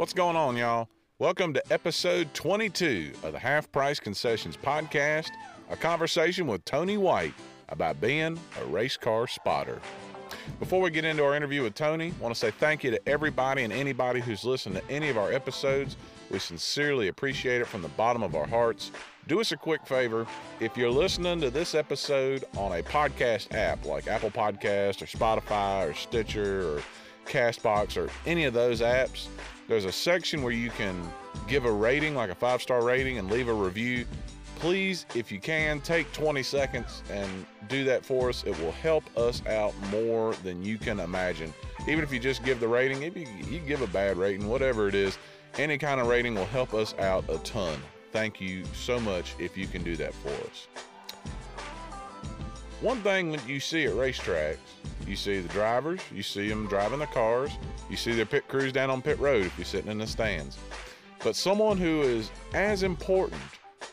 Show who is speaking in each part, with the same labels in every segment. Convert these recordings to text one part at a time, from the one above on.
Speaker 1: What's going on, y'all? Welcome to episode 22 of the Half Price Concessions Podcast, a conversation with Tony White about being a race car spotter. Before we get into our interview with Tony, I want to say thank you to everybody and anybody who's listened to any of our episodes. We sincerely appreciate it from the bottom of our hearts. Do us a quick favor if you're listening to this episode on a podcast app like Apple Podcast or Spotify or Stitcher or Castbox or any of those apps, there's a section where you can give a rating, like a five star rating, and leave a review. Please, if you can, take 20 seconds and do that for us. It will help us out more than you can imagine. Even if you just give the rating, if you, you give a bad rating, whatever it is, any kind of rating will help us out a ton. Thank you so much if you can do that for us. One thing when you see at racetracks, you see the drivers, you see them driving the cars, you see their pit crews down on pit road if you're sitting in the stands. But someone who is as important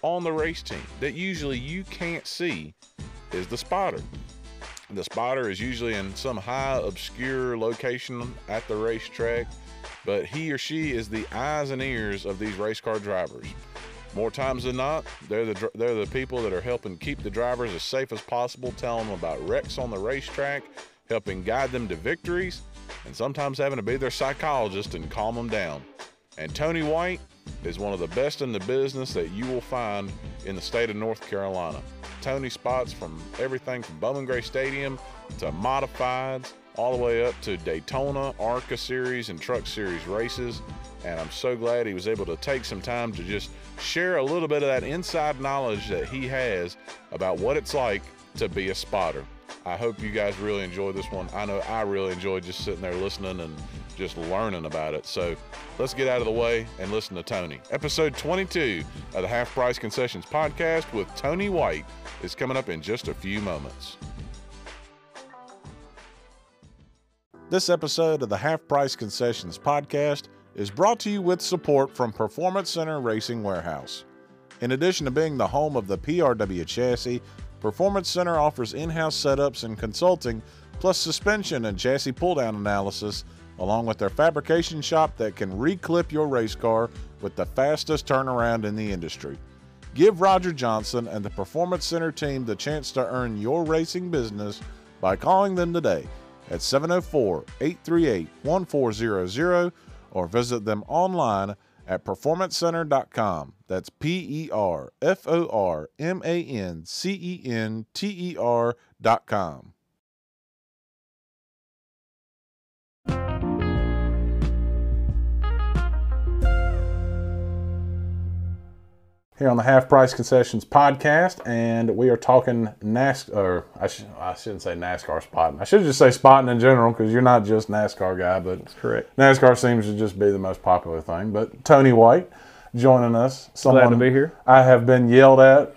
Speaker 1: on the race team that usually you can't see is the spotter. The spotter is usually in some high obscure location at the racetrack, but he or she is the eyes and ears of these race car drivers. More times than not, they're the they're the people that are helping keep the drivers as safe as possible, telling them about wrecks on the racetrack, helping guide them to victories, and sometimes having to be their psychologist and calm them down. And Tony White is one of the best in the business that you will find in the state of North Carolina. Tony spots from everything from Bowman Gray Stadium to modifieds, all the way up to Daytona, ARCA Series, and Truck Series races. And I'm so glad he was able to take some time to just share a little bit of that inside knowledge that he has about what it's like to be a spotter. I hope you guys really enjoyed this one. I know I really enjoyed just sitting there listening and just learning about it. So let's get out of the way and listen to Tony. Episode 22 of the Half Price Concessions podcast with Tony White is coming up in just a few moments. This episode of the Half Price Concessions podcast is brought to you with support from Performance Center Racing Warehouse. In addition to being the home of the PRW chassis, Performance Center offers in house setups and consulting, plus suspension and chassis pull down analysis, along with their fabrication shop that can reclip your race car with the fastest turnaround in the industry. Give Roger Johnson and the Performance Center team the chance to earn your racing business by calling them today at 704 838 1400 or visit them online at performancecenter.com. That's P E R F O R M A N C E N T E R.com. Here on the Half Price Concessions podcast, and we are talking NASCAR. Or I, sh- I shouldn't say NASCAR spotting. I should just say spotting in general because you're not just NASCAR guy, but
Speaker 2: That's correct.
Speaker 1: NASCAR seems to just be the most popular thing. But Tony White joining us.
Speaker 2: Glad to be here.
Speaker 1: I have been yelled at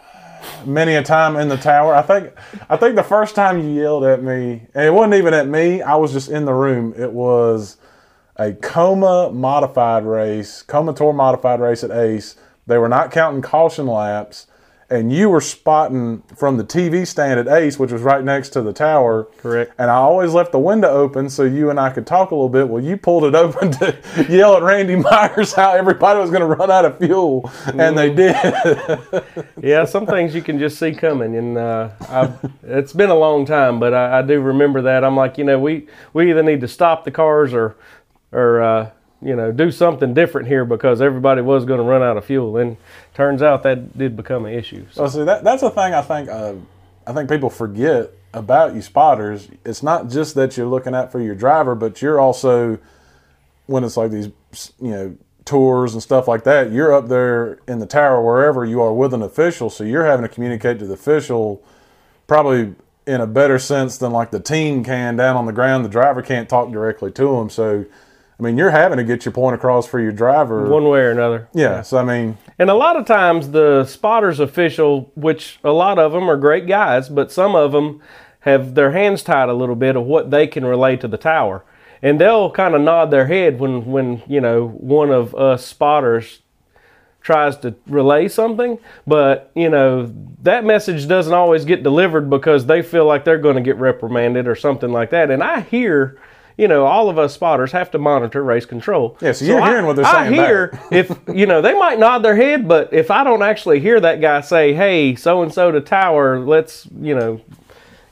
Speaker 1: many a time in the tower. I think I think the first time you yelled at me, and it wasn't even at me. I was just in the room. It was a Coma modified race, Coma Tour modified race at Ace. They were not counting caution laps, and you were spotting from the TV stand at Ace, which was right next to the tower.
Speaker 2: Correct.
Speaker 1: And I always left the window open so you and I could talk a little bit. Well, you pulled it open to yell at Randy Myers how everybody was going to run out of fuel, and they did.
Speaker 2: Yeah, some things you can just see coming, and uh, I've, it's been a long time, but I, I do remember that. I'm like, you know, we we either need to stop the cars or or uh, you know do something different here because everybody was going to run out of fuel, and turns out that did become an issue. So,
Speaker 1: Well, see, that, that's the thing I think uh, I think people forget about you spotters. It's not just that you're looking out for your driver, but you're also when it's like these you know tours and stuff like that. You're up there in the tower wherever you are with an official, so you're having to communicate to the official probably in a better sense than like the team can down on the ground. The driver can't talk directly to them, so. I mean, you're having to get your point across for your driver.
Speaker 2: one way or another.
Speaker 1: yeah, so I mean,
Speaker 2: And a lot of times the spotters official, which a lot of them are great guys, but some of them have their hands tied a little bit of what they can relay to the tower. And they'll kind of nod their head when, when, you know, one of us spotters tries to relay something, but you know that message doesn't always get delivered because they feel like they're going to get reprimanded or something like that. And I hear, you know, all of us spotters have to monitor race control.
Speaker 1: Yeah, so you're hearing what they're saying.
Speaker 2: I
Speaker 1: hear
Speaker 2: if you know they might nod their head, but if I don't actually hear that guy say, "Hey, so and so to tower, let's you know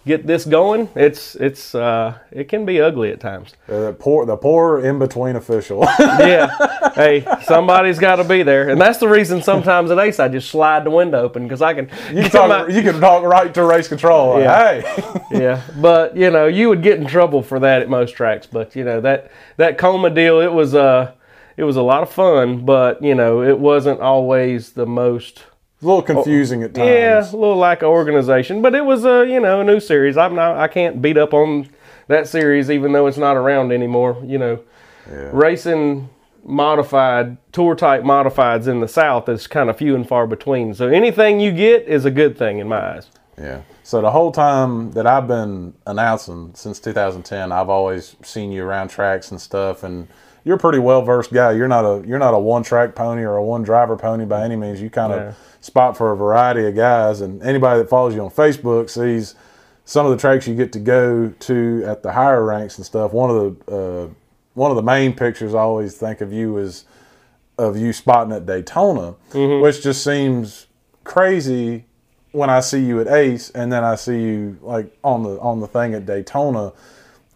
Speaker 2: get this going," it's it's uh, it can be ugly at times.
Speaker 1: The poor, the poor in between official.
Speaker 2: yeah. Hey, somebody's got to be there, and that's the reason sometimes at Ace I just slide the window open because I can.
Speaker 1: you can talk.
Speaker 2: my-
Speaker 1: you can talk right to race control. Like,
Speaker 2: Yeah.
Speaker 1: Hey,
Speaker 2: yeah, but you know, you would get in trouble for that at most tracks. But you know that that coma deal, it was uh, it was a lot of fun, but you know, it wasn't always the most.
Speaker 1: A little confusing at oh, times.
Speaker 2: Yeah, a little lack of organization, but it was a you know a new series. I'm not, I can't beat up on that series, even though it's not around anymore. You know, racing modified tour type modifieds in the South is kind of few and far between. So anything you get is a good thing in my eyes.
Speaker 1: Yeah. So the whole time that I've been announcing since 2010, I've always seen you around tracks and stuff, and you're a pretty well versed guy. You're not a you're not a one track pony or a one driver pony by any means. You kind of
Speaker 2: Yeah.
Speaker 1: Spot for a variety of guys, and anybody that follows you on Facebook sees some of the tracks you get to go to at the higher ranks and stuff. One of the uh, one of the main pictures I always think of you is of you spotting at Daytona, which just seems crazy when I see you at Ace and then I see you like on the on the thing at Daytona.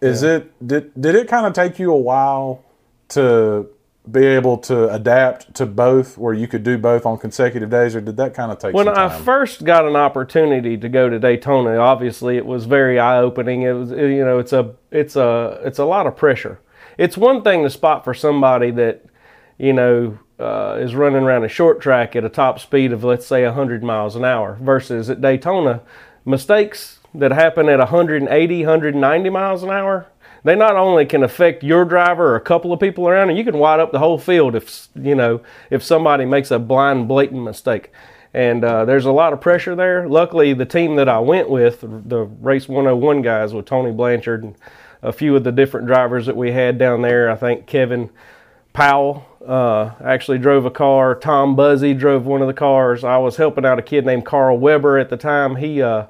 Speaker 1: Is it did did it kind of take you a while to be able to adapt to both where you could do both on consecutive days or did that kind of take
Speaker 2: When I first got an opportunity to go to Daytona, obviously it was very eye opening. It was you know it's a it's a it's a lot of pressure. It's one thing to spot for somebody that you know uh, is running around a short track at a top speed of let's say 100 miles an hour versus at Daytona mistakes that happen at 180 190 miles an hour they not only can affect your driver or a couple of people around and you can wide up the whole field if you know if somebody makes a blind blatant mistake and uh, there's a lot of pressure there luckily the team that i went with the race 101 guys with tony blanchard and a few of the different drivers that we had down there i think kevin Powell uh, actually drove a car. Tom Buzzy drove one of the cars. I was helping out a kid named Carl Weber at the time. He uh,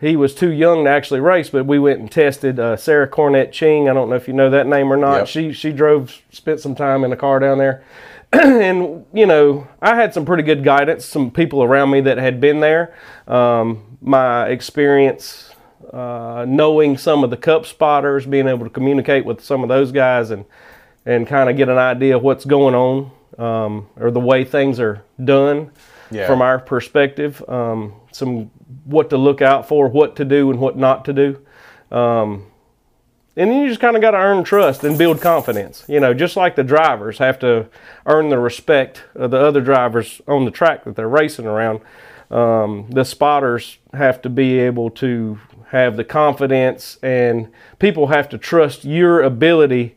Speaker 2: he was too young to actually race, but we went and tested uh, Sarah Cornett Ching. I don't know if you know that name or not.
Speaker 1: Yep.
Speaker 2: She she drove, spent some time in the car down there, and you know I had some pretty good guidance. Some people around me that had been there. Um, my experience uh, knowing some of the cup spotters, being able to communicate with some of those guys, and and kind of get an idea of what's going on um, or the way things are done
Speaker 1: Yeah.
Speaker 2: from our perspective. Um, some what to look out for, what to do, and what not to do. Um, and then you just kind of got to earn trust and build confidence. You know, just like the drivers have to earn the respect of the other drivers on the track that they're racing around. Um, the spotters have to be able to have the confidence, and people have to trust your ability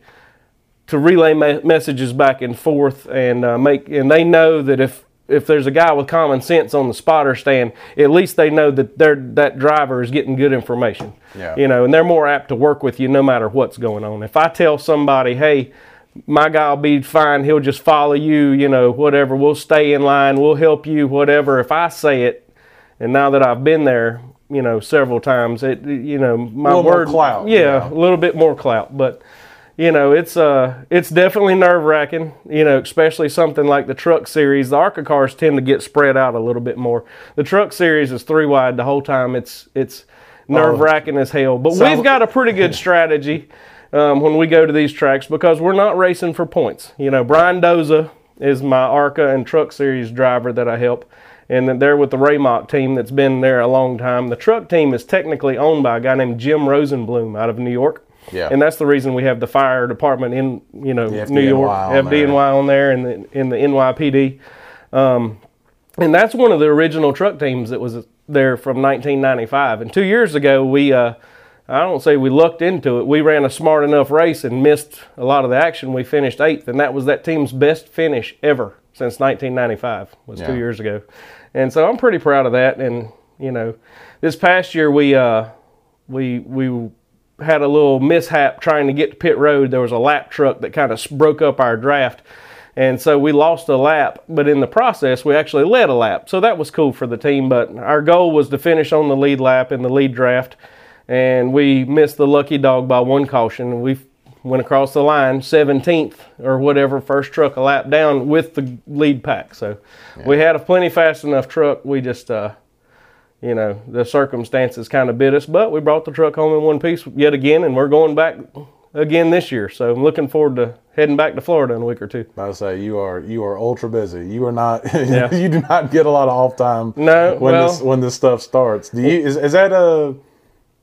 Speaker 2: to relay me- messages back and forth and uh, make and they know that if if there's a guy with common sense on the spotter stand at least they know that they're that driver is getting good information.
Speaker 1: Yeah.
Speaker 2: you know and they're more apt to work with you no matter what's going on. If i tell somebody hey my guy will be fine. He'll just follow you you know whatever. We'll stay in line. We'll help you whatever. If i say it and now that i've been there you know several times it you know my word
Speaker 1: clout,
Speaker 2: yeah,
Speaker 1: yeah.
Speaker 2: a little bit more clout. But you know it's uh it's definitely nerve wracking you know especially something like the truck series. The arca cars tend to get spread out a little bit more. The truck series is three wide the whole time. It's it's nerve wracking as hell. But
Speaker 1: Sound-
Speaker 2: we've got a pretty good strategy um, when we go to these tracks because we're not racing for points. You know Bryan Dauzat is my arca and truck series driver that i help. And then they're with the Raymock team that's been there a long time. The truck team is technically owned by a guy named Jim Rosenblum out of New York.
Speaker 1: Yeah.
Speaker 2: And that's the reason we have the fire department in you know New York,
Speaker 1: FDNY on there.
Speaker 2: On there, and the, in the NYPD. Um, and that's one of the original truck teams that was there from 1995. And two years ago, we uh, I don't say we lucked into it. We ran a smart enough race and missed a lot of the action. We finished eighth, and that was that team's best finish ever since 1995. Was
Speaker 1: Yeah.
Speaker 2: two years ago, and so I'm pretty proud of that. And you know, this past year we uh, we we had a little mishap trying to get to pit road. There was a lap truck that kind of broke up our draft. And so we lost a lap, but in the process, we actually led a lap. So that was cool for the team. But our goal was to finish on the lead lap in the lead draft. And we missed the lucky dog by one caution. We went across the line 17th or whatever, first truck a lap down with the lead pack. So we had a plenty fast enough truck. We just, uh, you know, the circumstances kind of bit us, but we brought the truck home in one piece yet again, and we're going back again this year. So I'm looking forward to heading back to Florida in a week or two.
Speaker 1: I would say you are you are ultra busy. You are not.
Speaker 2: Yeah.
Speaker 1: you do not get a lot of off time.
Speaker 2: No,
Speaker 1: when
Speaker 2: well-
Speaker 1: this when this stuff starts. Do you is, is that a?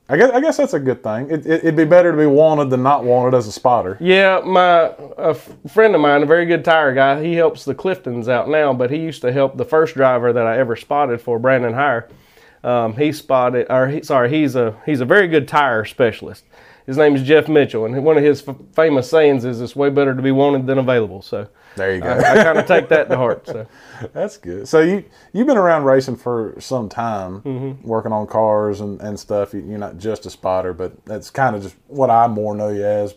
Speaker 1: I guess I guess that's a good thing. It, it, it'd be better to be wanted than not wanted as a spotter.
Speaker 2: Yeah, my a f- friend of mine, a very good tire guy, he helps the Cliftons out now, but he used to help the first driver that I ever spotted for Brandon Hire. Um, he spotted, or he, sorry, he's a he's a very good tire specialist. His name is Jeff Mitchell, and one of his f- famous sayings is, "It's way better to be wanted than available." So
Speaker 1: There you go.
Speaker 2: I kind of take that to heart. So
Speaker 1: That's good. So you you've been around racing for some time,
Speaker 2: Mm-hmm.
Speaker 1: working on cars and, and stuff. You- You're not just a spotter, but that's kind of just what I more know you as.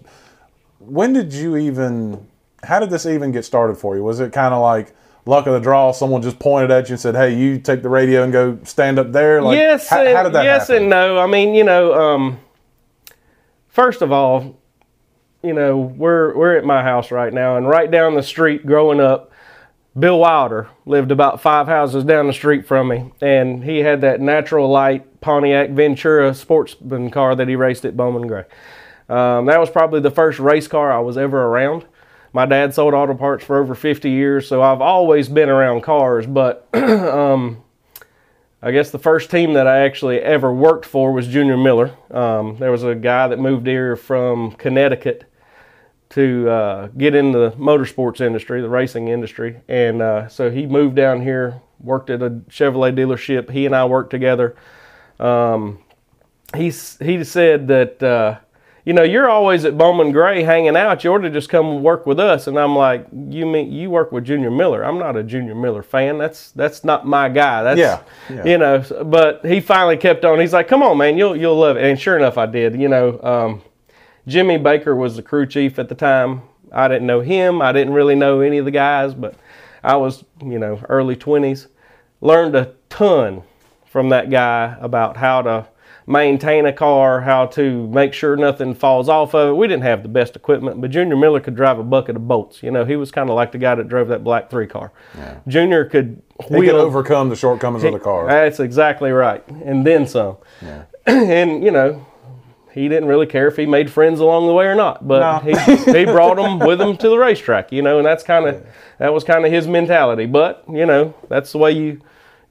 Speaker 1: When did you even? How did this even get started for you? Was it kind of like luck of the draw? Someone just pointed at you and said, "Hey, you take the radio and go stand up there." Like,
Speaker 2: yes,
Speaker 1: how,
Speaker 2: and,
Speaker 1: how did that
Speaker 2: yes
Speaker 1: happen?
Speaker 2: and no. I mean, you know, um, first of all, you know, we're we're at my house right now, and right down the street, growing up, Bill Wilder lived about five houses down the street from me, and he had that natural light Pontiac Ventura sportsman car that he raced at Bowman Gray. Um, that was probably the first race car I was ever around. My dad sold auto parts for over 50 years, so I've always been around cars, but I guess the first team that I actually ever worked for was Junior Miller. Um, there was a guy that moved here from Connecticut to uh, get in the motorsports industry, the racing industry, and uh, so he moved down here, worked at a Chevrolet dealership. He and I worked together. Um, he said that uh, you know you're always at Bowman Gray hanging out. You ought to just come work with us. And I'm like, you mean you work with Junior Miller? I'm not a Junior Miller fan. That's that's not my guy. That's
Speaker 1: Yeah, yeah.
Speaker 2: you know. But he finally kept on. He's like, come on, man, you'll you'll love it. And sure enough, I did. You know, um, Jimmy Baker was the crew chief at the time. I didn't know him. I didn't really know any of the guys, but I was you know early 20s. Learned a ton from that guy about how to maintain a car, how to make sure nothing falls off of it. We didn't have the best equipment, but Junior Miller could drive a bucket of bolts. You know, he was kind of like the guy that drove that black three car. Junior could
Speaker 1: He
Speaker 2: wheel.
Speaker 1: could overcome the shortcomings of the car.
Speaker 2: That's exactly right, and then some. Yeah. and you know, he didn't really care if he made friends along the way or not, but
Speaker 1: No.
Speaker 2: he he brought them with him to the racetrack. You know, and that's kind of that was kind of his mentality. But you know, that's the way you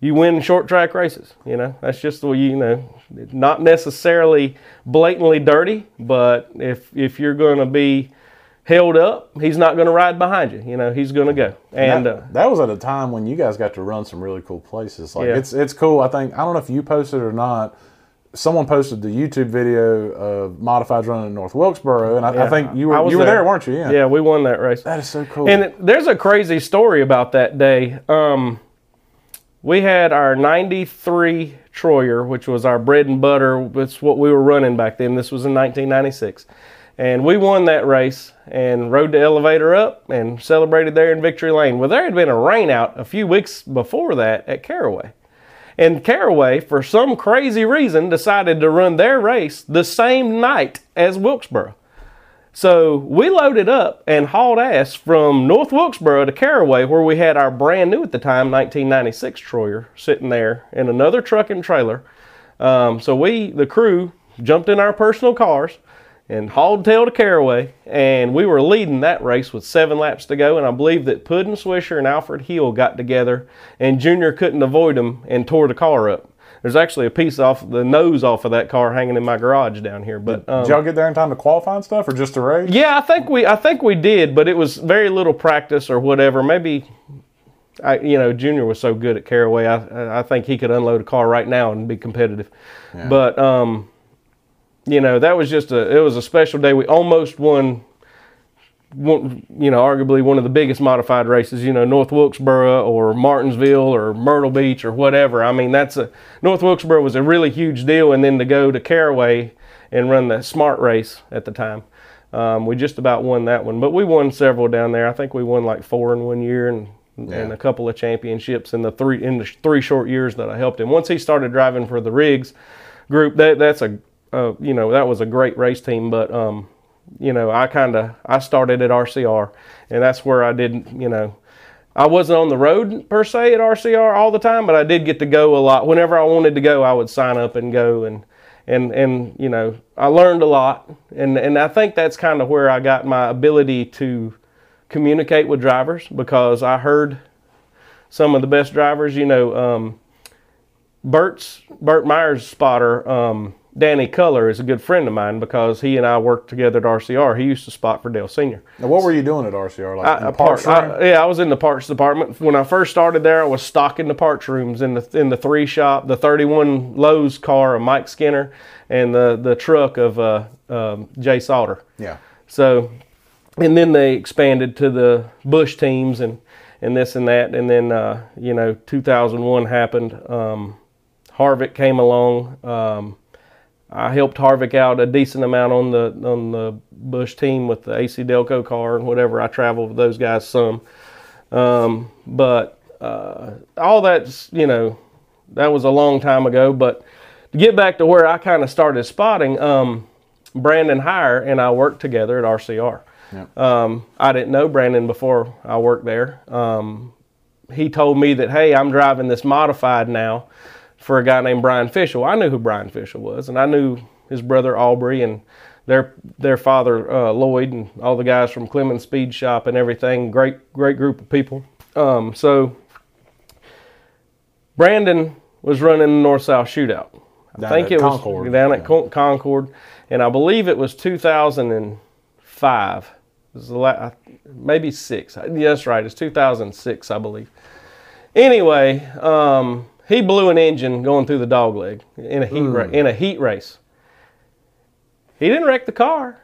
Speaker 2: you win short track races. You know, that's just the way you, you know, not necessarily blatantly dirty, but if if you're going to be held up, he's not going to ride behind you. You know, he's going to go. And
Speaker 1: that,
Speaker 2: uh,
Speaker 1: that was at a time when you guys got to run some really cool places. Like
Speaker 2: Yeah.
Speaker 1: it's it's cool. I think I don't know if you posted it or not. Someone posted the YouTube video of modifieds running in North Wilkesboro, and I, I think you were you were
Speaker 2: there.
Speaker 1: there, weren't you? Yeah.
Speaker 2: yeah, we won that race.
Speaker 1: That is so cool.
Speaker 2: And it- there's a crazy story about that day. Um, we had our 93 Troyer, which was our bread and butter. It's what we were running back then. This was in 1996. And we won that race and rode the elevator up and celebrated there in Victory Lane. Well, there had been a rainout a few weeks before that at Caraway. And Caraway, for some crazy reason, decided to run their race the same night as Wilkesboro. So we loaded up and hauled ass from North Wilkesboro to Caraway, where we had our brand new at the time 1996 Troyer sitting there in another truck and trailer. Um, so we, the crew, jumped in our personal cars and hauled tail to Caraway, and we were leading that race with seven laps to go. And I believe that Puddin Swisher and Alfred Hill got together, and Junior couldn't avoid them and tore the car up. There's actually a piece off the nose off of that car hanging in my garage down here, but um,
Speaker 1: Did y'all get there in time to qualify and stuff, or just to race?
Speaker 2: yeah, I think we I think we did, but it was very little practice or whatever. Maybe I you know Junior was so good at Caraway. I I think he could unload a car right now and be competitive. But um, you know that was just a it was a special day. We almost won. One, you know, arguably one of the biggest modified races. You know, North Wilkesboro or Martinsville or Myrtle Beach or whatever. I mean, that's a North Wilkesboro was a really huge deal, and then to go to Caraway and run the Smart race at the time. Um, we just about won that one, but we won several down there. I think we won like four in one year and and a couple of championships in the three in the three short years that I helped him. Once he started driving for the Riggs group, that that's a uh, you know that was a great race team. But um, you know, I kind of I started at RCR, and that's where I didn't. you know, I wasn't on the road per se at RCR all the time, but I did get to go a lot. Whenever I wanted to go, I would sign up and go, and and and you know, I learned a lot, and and I think that's kind of where I got my ability to communicate with drivers because I heard some of the best drivers, you know. Um, Bert's Burt Myers spotter, um, Danny Culler is a good friend of mine because he and I worked together at RCR. He used to spot for Dale Senior.
Speaker 1: Now, what were you doing at RCR? Like
Speaker 2: I,
Speaker 1: in the
Speaker 2: I parts,
Speaker 1: parts
Speaker 2: I- yeah, I was in the parts department when I first started there. I was stocking the parts rooms in the in the three shop, the 31 Lowe's car of Mike Skinner, and the the truck of uh, um, Jay Sauter.
Speaker 1: yeah.
Speaker 2: So, and then they expanded to the Busch teams and and this and that, and then uh, you know 2001 happened. Um, Harvick came along. Um, I helped Harvick out a decent amount on the on the Busch team with the AC Delco car and whatever. I traveled with those guys some, um, but uh, all that's you know that was a long time ago. But to get back to where I kind of started spotting, um, Brandon Heyer and I worked together at RCR. Um, I didn't know Brandon before I worked there. Um, he told me that, hey, I'm driving this modified now for a guy named Brian Fishel. I knew who Brian Fishel was, and I knew his brother Aubrey and their their father uh, Lloyd and all the guys from Clemmons Speed Shop and everything. Great great group of people. Um, so Brandon was running the North South Shootout. I
Speaker 1: Down
Speaker 2: think it
Speaker 1: Concord.
Speaker 2: was down at Con- Concord, and I believe it was 2005. It was the la- maybe six. Yeah, that's right. It's 2006, I believe. Anyway, um, he blew an engine going through the dog leg in a heat ra- in a heat race. He didn't wreck the car.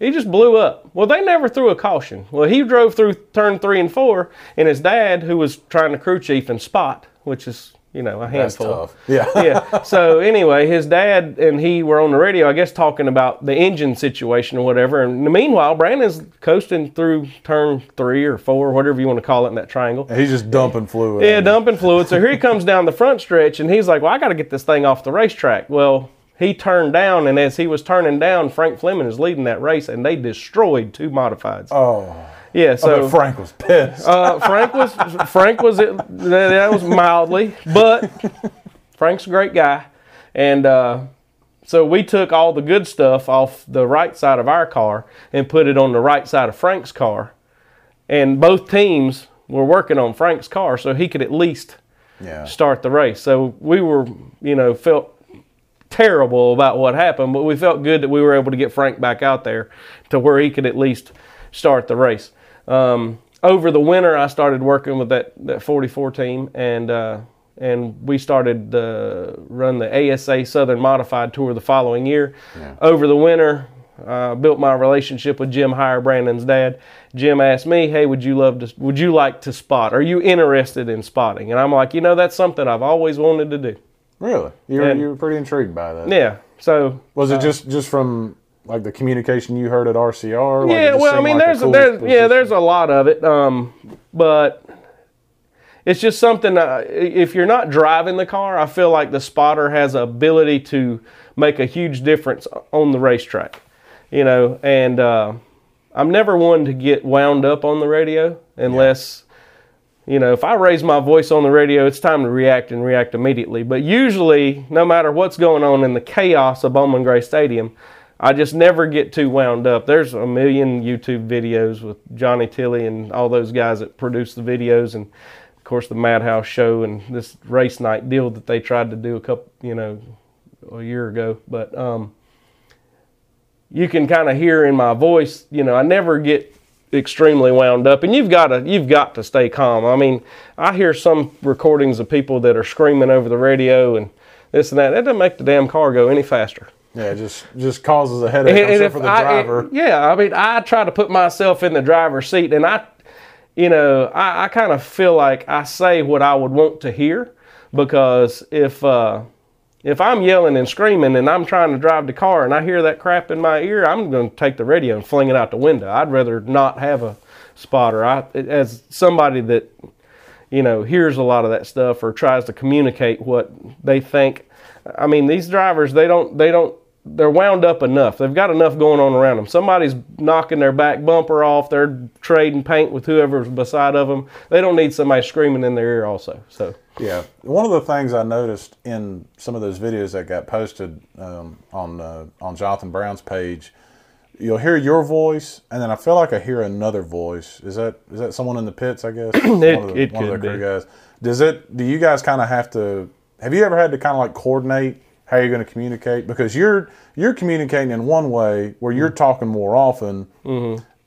Speaker 2: He just blew up. Well, they never threw a caution. Well, he drove through turn three and four, and his dad, who was trying to crew chief and spot, which is you know a
Speaker 1: That's
Speaker 2: handful.
Speaker 1: tough. Yeah.
Speaker 2: yeah. So anyway, his dad and he were on the radio, I guess, talking about the engine situation or whatever. And meanwhile, Brandon's coasting through turn three or four, whatever you want to call it in that triangle.
Speaker 1: He's just dumping fluid.
Speaker 2: Yeah, dumping fluid. So here he comes down the front stretch, and he's like, "Well, I got to get this thing off the racetrack." Well, he turned down, and as he was turning down, Frank Fleming is leading that race, and they destroyed two modifieds.
Speaker 1: Oh,
Speaker 2: yeah. So
Speaker 1: Frank was pissed.
Speaker 2: uh, Frank was Frank was that was mildly, but Frank's a great guy, and uh, so we took all the good stuff off the right side of our car and put it on the right side of Frank's car, and both teams were working on Frank's car so he could at least
Speaker 1: yeah.
Speaker 2: start the race. So we were, you know, felt terrible about what happened, but we felt good that we were able to get Frank back out there to where he could at least start the race. Um, over the winter, I started working with that, that 44 team, and uh, and we started to run the ASA Southern Modified Tour the following year. Over the winter, uh, built my relationship with Jim Heyer, Brandon's dad. Jim asked me, "Hey, would you love to? Would you like to spot? Are you interested in spotting?" And I'm like, "You know, that's something I've always wanted to do."
Speaker 1: Really? You were,
Speaker 2: And-
Speaker 1: you were pretty intrigued by that.
Speaker 2: Yeah. So
Speaker 1: Was it just just from like the communication you heard at RCR? Like,
Speaker 2: yeah, well, I mean,
Speaker 1: like a
Speaker 2: there's
Speaker 1: cool
Speaker 2: there's yeah, there's a lot of it, um, but it's just something. Uh, if you're not driving the car, I feel like the spotter has a ability to make a huge difference on the racetrack. You know, and uh, I'm never one to get wound up on the radio unless. You know, if I raise my voice on the radio, it's time to react and react immediately. But usually, no matter what's going on in the chaos of Bowman Gray Stadium, I just never get too wound up. There's a million YouTube videos with Johnny Tilley and all those guys that produce the videos, and of course the Madhouse show and this race night deal that they tried to do a couple, you know, a year ago. But um, you can kind of hear in my voice, you know, I never get extremely wound up and you've got to you've got to stay calm. I mean, I hear some recordings of people that are screaming over the radio and this and that. That doesn't make the damn car go any faster.
Speaker 1: Yeah, it just just causes a headache.
Speaker 2: And if
Speaker 1: for the
Speaker 2: I-
Speaker 1: driver.
Speaker 2: yeah, I mean, I try to put myself in the driver's seat, and I, you know, I, I kind of feel like I say what I would want to hear because if uh, if I'm yelling and screaming and I'm trying to drive the car and I hear that crap in my ear, I'm going to take the radio and fling it out the window. I'd rather not have a spotter. I, as somebody that you know hears a lot of that stuff or tries to communicate what they think. I mean, these drivers they don't they don't they're wound up enough. They've got enough going on around them. Somebody's knocking their back bumper off. They're trading paint with whoever's beside of them. They don't need somebody screaming in their ear also. So
Speaker 1: Yeah, one of the things I noticed in some of those videos that got posted um, on uh, on Jonathan Brown's page, you'll hear your voice, and then I feel like I hear another voice. Is that is that someone in the pits? I guess
Speaker 2: It-
Speaker 1: one of the,
Speaker 2: it
Speaker 1: one of
Speaker 2: could
Speaker 1: the crew
Speaker 2: be.
Speaker 1: guys. Does it? Do you guys kind of have to? Have you ever had to kind of like coordinate how you're going to communicate because you're you're communicating in one way where you're talking more often,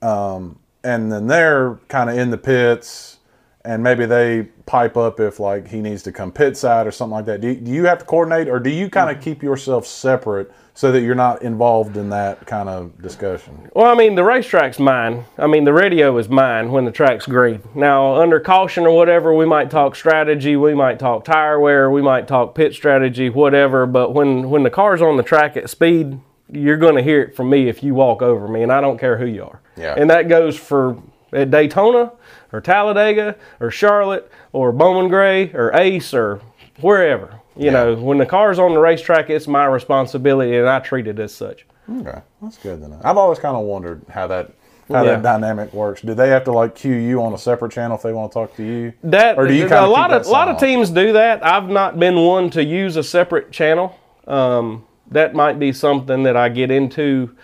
Speaker 1: um, and then they're kind of in the pits, and maybe they pipe up if like he needs to come pit side or something like that. Do you, do you have to coordinate, or do you kind of keep yourself separate so that you're not involved in that kind of discussion?
Speaker 2: Well, I mean, the racetrack's mine. I mean, the radio is mine when the track's green. Now, under caution or whatever, we might talk strategy, we might talk tire wear, we might talk pit strategy, whatever. But when when the car's on the track at speed, you're going to hear it from me if you walk over me, and I don't care who you are.
Speaker 1: Yeah.
Speaker 2: And that goes for at Daytona or Talladega or Charlotte or Bowman Gray or Ace or wherever. You know, when the car's on the racetrack, it's my responsibility, and I treat it as such.
Speaker 1: Okay, that's good to know. I've always kind of wondered how that how
Speaker 2: Yeah.
Speaker 1: that dynamic works. Do they have to like cue you on a separate channel if they want to talk to you?
Speaker 2: That
Speaker 1: or do you
Speaker 2: a
Speaker 1: kind
Speaker 2: lot of a lot of teams do that. I've not been one to use a separate channel. Um, that might be something that I get into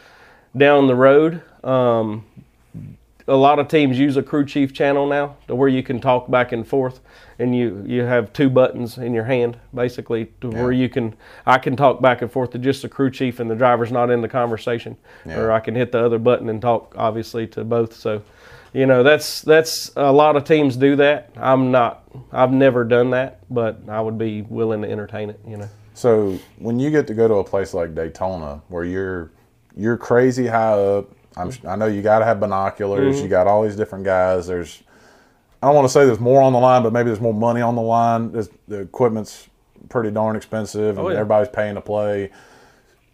Speaker 2: down the road. Um, a lot of teams use a crew chief channel now, to where you can talk back and forth, and you you have two buttons in your hand, basically, to where you can I can talk back and forth to just the crew chief, and the driver's not in the conversation, or I can hit the other button and talk, obviously, to both. So, you know, that's that's a lot of teams do that. I'm not. I've never done that, but I would be willing to entertain it. You know.
Speaker 1: So when you get to go to a place like Daytona, where you're you're crazy high up, I'm, I know you got to have binoculars.
Speaker 2: Mm-hmm.
Speaker 1: You got all these different guys. There's I don't want to say there's more on the line, but maybe there's more money on the line. There's, the equipment's pretty darn expensive, and
Speaker 2: Oh, yeah.
Speaker 1: everybody's paying to play.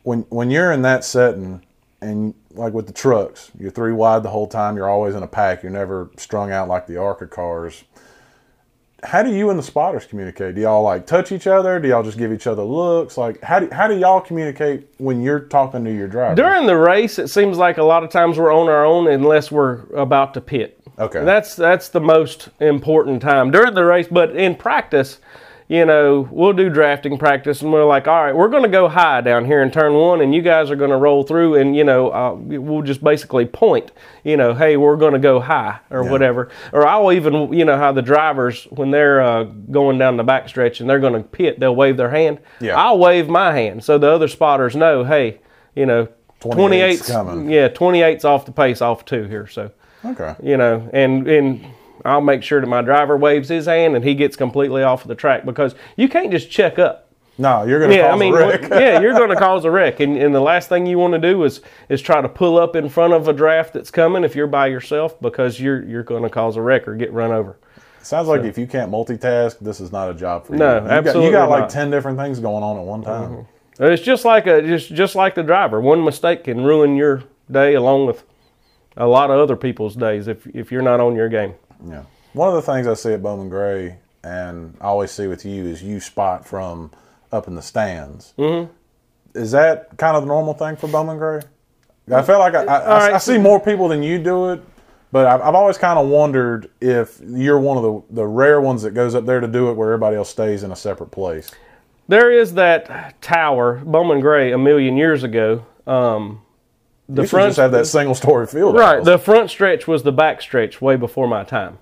Speaker 1: When when you're in that setting, and like with the trucks, you're three wide the whole time. You're always in a pack. You're never strung out like the ARCA cars. How do you and the spotters communicate? Do y'all like touch each other? Do y'all just give each other looks? Like how do how do y'all communicate when you're talking to your driver?
Speaker 2: During the race, it seems like a lot of times we're on our own unless we're about to pit.
Speaker 1: Okay.
Speaker 2: That's that's the most important time during the race. But in practice, you know, we'll do drafting practice, and we're like, all right, we're going to go high down here in turn one, and you guys are going to roll through, and you know, uh, we'll just basically point, you know, hey, we're going to go high or whatever. Or I'll even, you know, how the drivers when they're uh, going down the backstretch and they're going to pit, they'll wave their hand.
Speaker 1: Yeah.
Speaker 2: I'll wave my hand so the other spotters know, hey, you know.
Speaker 1: 28's
Speaker 2: 28's
Speaker 1: coming.
Speaker 2: yeah, 28's off the pace, off two here. So,
Speaker 1: okay.
Speaker 2: you know, and and I'll make sure that my driver waves his hand and he gets completely off of the track because you can't just check up.
Speaker 1: No, you're gonna
Speaker 2: Yeah,
Speaker 1: cause
Speaker 2: I mean,
Speaker 1: a wreck.
Speaker 2: yeah, you're going to cause a wreck, and, and the last thing you want to do is is try to pull up in front of a draft that's coming if you're by yourself because you're you're going to cause a wreck or get run over.
Speaker 1: Sounds like if you can't multitask, this is not a job for you.
Speaker 2: No,
Speaker 1: you got, you
Speaker 2: absolutely
Speaker 1: got like
Speaker 2: not.
Speaker 1: ten different things going on at one time. Mm-hmm.
Speaker 2: It's just like a just just like the driver. One mistake can ruin your day along with a lot of other people's days if if you're not on your game.
Speaker 1: Yeah. One of the things I see at Bowman Gray, and I always see with you, is you spot from up in the stands. Mm-hmm. Is that kind of the normal thing for Bowman Gray? I feel like I, I, I,
Speaker 2: right.
Speaker 1: I see more people than you do it, but I've, I've always kind of wondered if you're one of the, the rare ones that goes up there to do it where everybody else stays in a separate place.
Speaker 2: There is that tower, Bowman Gray, a million years ago. Um, the
Speaker 1: you should just have that single story field.
Speaker 2: right. The front stretch was the back stretch way before my time.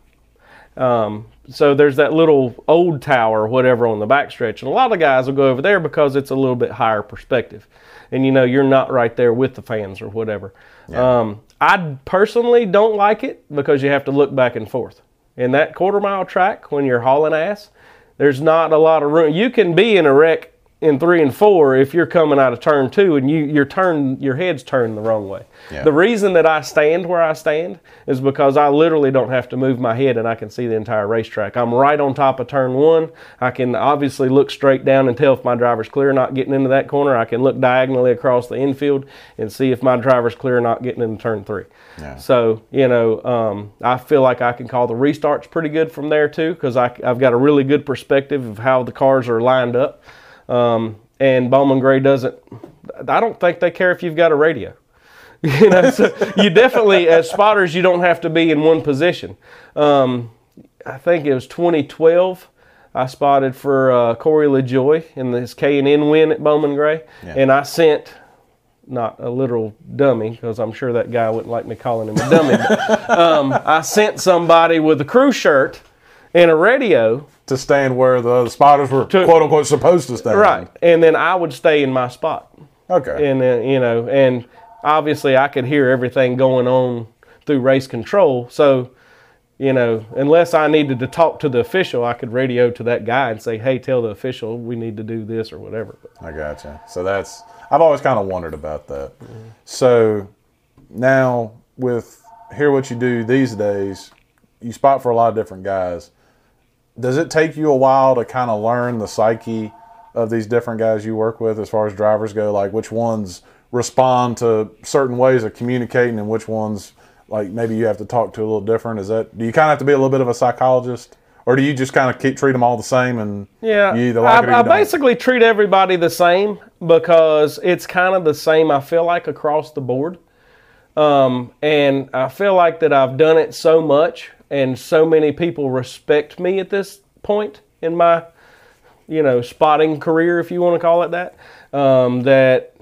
Speaker 2: Um, so there's that little old tower, or whatever, on the back stretch, and a lot of guys will go over there because it's a little bit higher perspective, and you know you're not right there with the fans or whatever. Um, I personally don't like it because you have to look back and forth. In that quarter mile track, when you're hauling ass, there's not a lot of room. You can be in a wreck in three and four if you're coming out of turn two and you your turn your head's turned the wrong way.
Speaker 1: Yeah.
Speaker 2: The reason that I stand where I stand is because I literally don't have to move my head and I can see the entire racetrack. I'm right on top of turn one. I can obviously look straight down and tell if my driver's clear not getting into that corner. I can look diagonally across the infield and see if my driver's clear not getting into turn three.
Speaker 1: Yeah.
Speaker 2: So, you know, um, I feel like I can call the restarts pretty good from there too because I've got a really good perspective of how the cars are lined up. Um, and Bowman Gray doesn't I don't think they care if you've got a radio. You know, so you definitely as spotters you don't have to be in one position. Um, I think it was 2012. I spotted for uh, Corey LaJoie in this K and N win at Bowman Gray, and I sent not a literal dummy because I'm sure that guy wouldn't like me calling him a dummy. but, um, I sent somebody with a crew shirt and a radio,
Speaker 1: To stand where the spotters were
Speaker 2: To-
Speaker 1: quote unquote supposed to stand.
Speaker 2: right, and then I would stay in my spot.
Speaker 1: Okay.
Speaker 2: and then you know, and obviously I could hear everything going on through race control. So, you know, unless I needed to talk to the official, I could radio to that guy and say, "Hey, tell the official we need to do this or whatever."
Speaker 1: I gotcha. So that's I've always kind of wondered about that. So now with hear what you do these days, you spot for a lot of different guys. Does it take you a while to kind of learn the psyche of these different guys you work with as far as drivers go? Like which ones respond to certain ways of communicating and which ones like maybe you have to talk to a little different? Is that do you kind of have to be a little bit of a psychologist? Or do you just kind of keep treat them all the same and
Speaker 2: Yeah,
Speaker 1: you either like it or
Speaker 2: I, I basically treat everybody the same because it's kind of the same. I feel like across the board, um, and I feel like that I've done it so much, and so many people respect me at this point in my, you know, spotting career, if you want to call it that. Um, that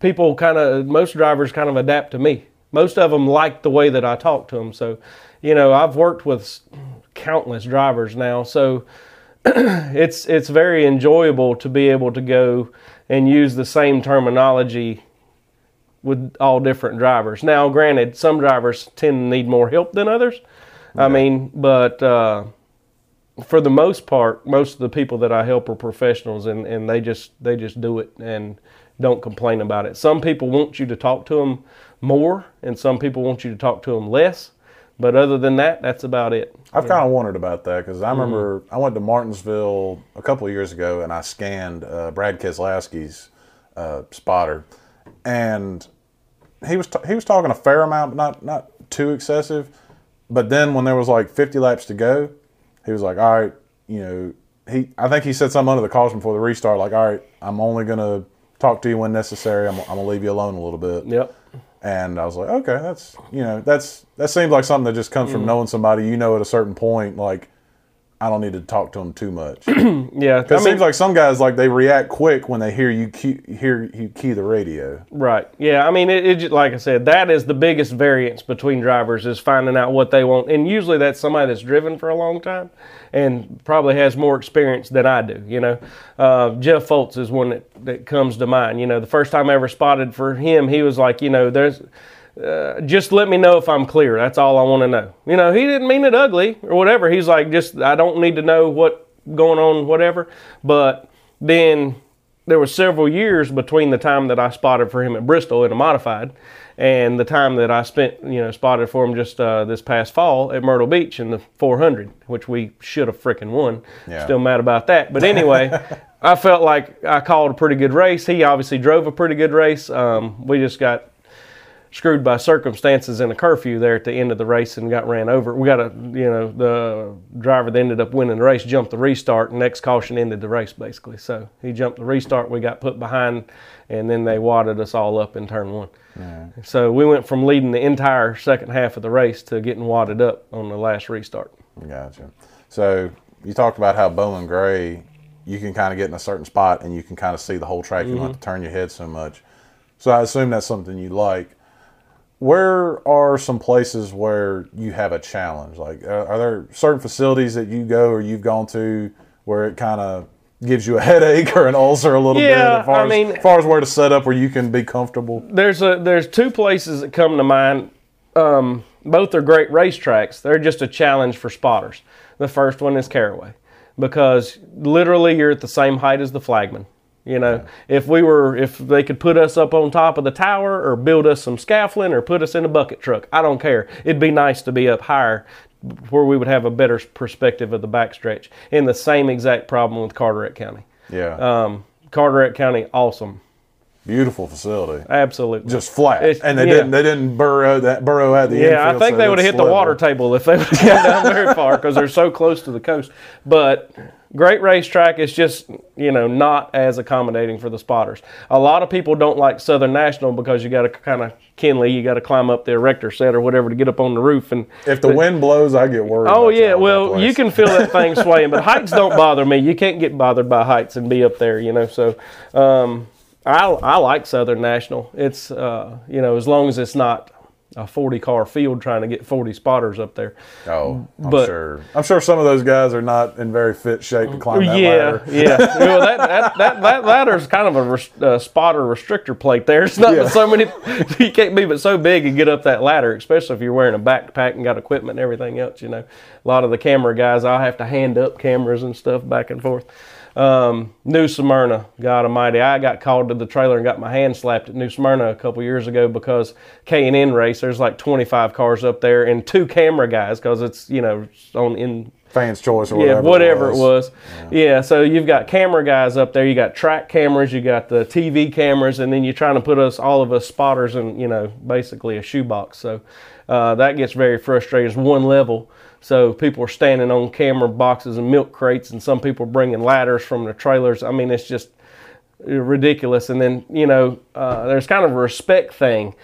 Speaker 2: people kind of most drivers kind of adapt to me. Most of them like the way that I talk to them. So, you know, I've worked with countless drivers now, so it's it's very enjoyable to be able to go and use the same terminology with all different drivers. Now, granted, some drivers tend to need more help than others. I mean, but uh, for the most part, most of the people that I help are professionals, and, and they just they just do it and don't complain about it. Some people want you to talk to them more, and some people want you to talk to them less. But other than that, that's about it.
Speaker 1: I've kind of wondered about that because I remember I went to Martinsville a couple of years ago and I scanned uh, Brad Keselowski's uh, spotter, and he was t- he was talking a fair amount, but not not too excessive. But then when there was like 50 laps to go, he was like, "All right, you know." He I think he said something under the caution before the restart, like, "All right, I'm only gonna talk to you when necessary. I'm, I'm gonna leave you alone a little bit."
Speaker 2: Yep.
Speaker 1: And I was like, okay, that's you know, that's that seems like something that just comes
Speaker 2: Mm.
Speaker 1: from knowing somebody you know at a certain point. Like, I don't need to talk to them too much.
Speaker 2: Yeah.
Speaker 1: because It seems like some guys like they react quick when they hear you key, hear you key the radio.
Speaker 2: Right. Yeah. I mean, it, it like I said, that is the biggest variance between drivers is finding out what they want, and usually that's somebody that's driven for a long time, and probably has more experience than I do. You know, uh, Jeff Fultz is one that that comes to mind. You know, the first time I ever spotted for him, he was like, you know, there's. Uh, just let me know if I'm clear. That's all I want to know. You know, he didn't mean it ugly or whatever. He's like, just I don't need to know what going on, whatever. But then there was several years between the time that I spotted for him at Bristol in a modified and the time that I spent, you know, spotted for him just uh, this past fall at Myrtle Beach in the 400, which we should have freaking won.
Speaker 1: Yeah.
Speaker 2: Still mad about that. But anyway, I felt like I called a pretty good race. He obviously drove a pretty good race. Um, we just got screwed by circumstances in a curfew there at the end of the race and got ran over. We got a, you know, the driver that ended up winning the race jumped the restart, and next caution ended the race basically. So he jumped the restart, we got put behind, and then they wadded us all up in turn one. So we went from leading the entire second half of the race to getting wadded up on the last restart.
Speaker 1: Gotcha. So you talked about how Bowman Gray, you can kind of get in a certain spot and you can kind of see the whole track. You don't have mm-hmm. to turn your head so much. So I assume that's something you like. Where are some places where you have a challenge? Like, are there certain facilities that you go or you've gone to where it kind of gives you a headache or an ulcer a little bit?
Speaker 2: Yeah,
Speaker 1: As far,
Speaker 2: I
Speaker 1: as,
Speaker 2: mean-
Speaker 1: as far as where to set up where you can be comfortable.
Speaker 2: there's a there's two places that come to mind. Um, both are great racetracks. They're just a challenge for spotters. The first one is Caraway because literally you're at the same height as the flagman. You know, if we were, if they could put us up on top of the tower or build us some scaffolding or put us in a bucket truck, I don't care. It'd be nice to be up higher where we would have a better perspective of the backstretch. And the same exact problem with Carteret County.
Speaker 1: Yeah.
Speaker 2: Um, Carteret County, awesome.
Speaker 1: Beautiful facility.
Speaker 2: Absolutely.
Speaker 1: Just flat.
Speaker 2: It's-
Speaker 1: and they
Speaker 2: yeah.
Speaker 1: didn't they didn't burrow that burrow at the
Speaker 2: Yeah, I think
Speaker 1: so
Speaker 2: they would have hit the water table if they would have gone down very far because they're so close to the coast. But great racetrack. It's just you know not as accommodating for the spotters. A lot of people don't like Southern National because you got to kind of Kenly, you got to climb up the erector set or whatever to get up on the roof. And
Speaker 1: If the wind blows, I get worried.
Speaker 2: oh yeah, well you can feel that thing swaying, but heights don't bother me. You can't get bothered by heights and be up there, you know. So um, I I like Southern National. It's uh, you know as long as it's not a 40 car field trying to get 40 spotters up there.
Speaker 1: Oh, I'm
Speaker 2: but-
Speaker 1: sure. I'm sure some of those guys are not in very fit shape to climb that
Speaker 2: yeah,
Speaker 1: ladder.
Speaker 2: yeah. well, that, that, that, that ladder's kind of a res, uh, spotter restrictor plate there. It's not
Speaker 1: Yeah.
Speaker 2: so many, you can't be but so big and get up that ladder, especially if you're wearing a backpack and got equipment and everything else. You know, a lot of the camera guys, I'll have to hand up cameras and stuff back and forth. Um, New Smyrna, God Almighty, I got called to the trailer and got my hand slapped at New Smyrna a couple years ago because K and N race. There's like 25 cars up there and two camera guys because it's you know on in
Speaker 1: Fans' choice or
Speaker 2: yeah,
Speaker 1: whatever.
Speaker 2: whatever it was. Yeah. so you've got camera guys up there. You got track cameras. You got the TV cameras, and then you're trying to put us all of us spotters in, you know, basically a shoebox. So uh, that gets very frustrating. It's one level. So people are standing on camera boxes and milk crates, and some people are bringing ladders from the trailers. I mean, it's just ridiculous. And then you know, uh, there's kind of a respect thing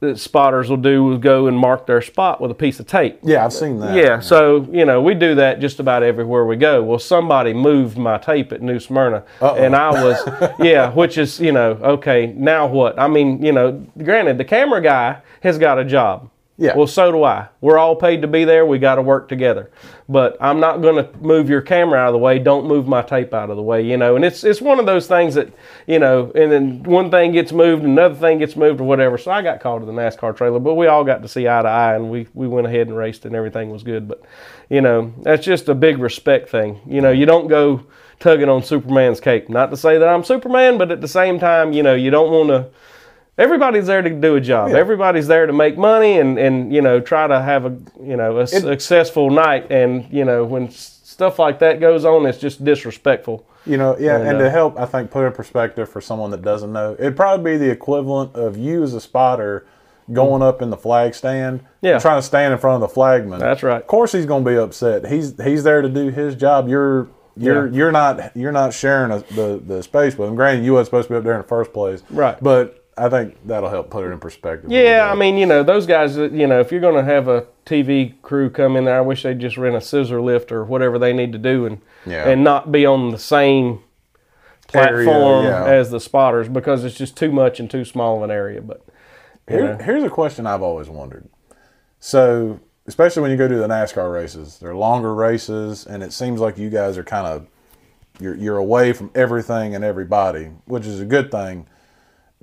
Speaker 2: that spotters will do is go and mark their spot with a piece of tape.
Speaker 1: Yeah, I've seen that.
Speaker 2: Yeah, so you know we do that just about everywhere we go. Well, somebody moved my tape at New Smyrna, and I was, yeah, which is you know okay. Now what? I mean, you know, granted, the camera guy has got a job.
Speaker 1: Yeah.
Speaker 2: Well, so do I. We're all paid to be there. We got to work together. But I'm not going to move your camera out of the way. Don't move my tape out of the way. You know, and it's it's one of those things that you know, and then one thing gets moved, another thing gets moved, or whatever. So I got called to the NASCAR trailer, but we all got to see eye to eye, and we we went ahead and raced, and everything was good. But you know, that's just a big respect thing. You know, you don't go tugging on Superman's cape. Not to say that I'm Superman, but at the same time, you know, you don't want to everybody's there to do a job. Everybody's there to make money and, and you know try to have a you know a successful night. And you know when stuff like that goes on, it's just disrespectful.
Speaker 1: You know, yeah, and,
Speaker 2: And,
Speaker 1: to
Speaker 2: uh,
Speaker 1: help, I think, put in perspective for someone that doesn't know, it'd probably be the equivalent of you as a spotter going up in the flag stand,
Speaker 2: Yeah.
Speaker 1: trying to stand in front of the flagman.
Speaker 2: That's right.
Speaker 1: Of course, he's going to be upset. He's he's there to do his job. You're you're
Speaker 2: Yeah.
Speaker 1: you're not you're not sharing a, the the space with him. Granted, you wasn't supposed to be up there in the first place,
Speaker 2: Right.
Speaker 1: But I think that'll help put it in perspective.
Speaker 2: Yeah, I mean, you know, those guys, uh, you know, if you're going to have a TV crew come in there, I wish they'd just rent a scissor lift or whatever they need to do and
Speaker 1: Yeah.
Speaker 2: and not be on the same
Speaker 1: Area,
Speaker 2: platform
Speaker 1: yeah.
Speaker 2: as the spotters because it's just too much and too small of an area. But
Speaker 1: Here, here's a question I've always wondered. So, especially when you go to the NASCAR races, they're longer races, and it seems like you guys are kind of you're you're away from everything and everybody, which is a good thing.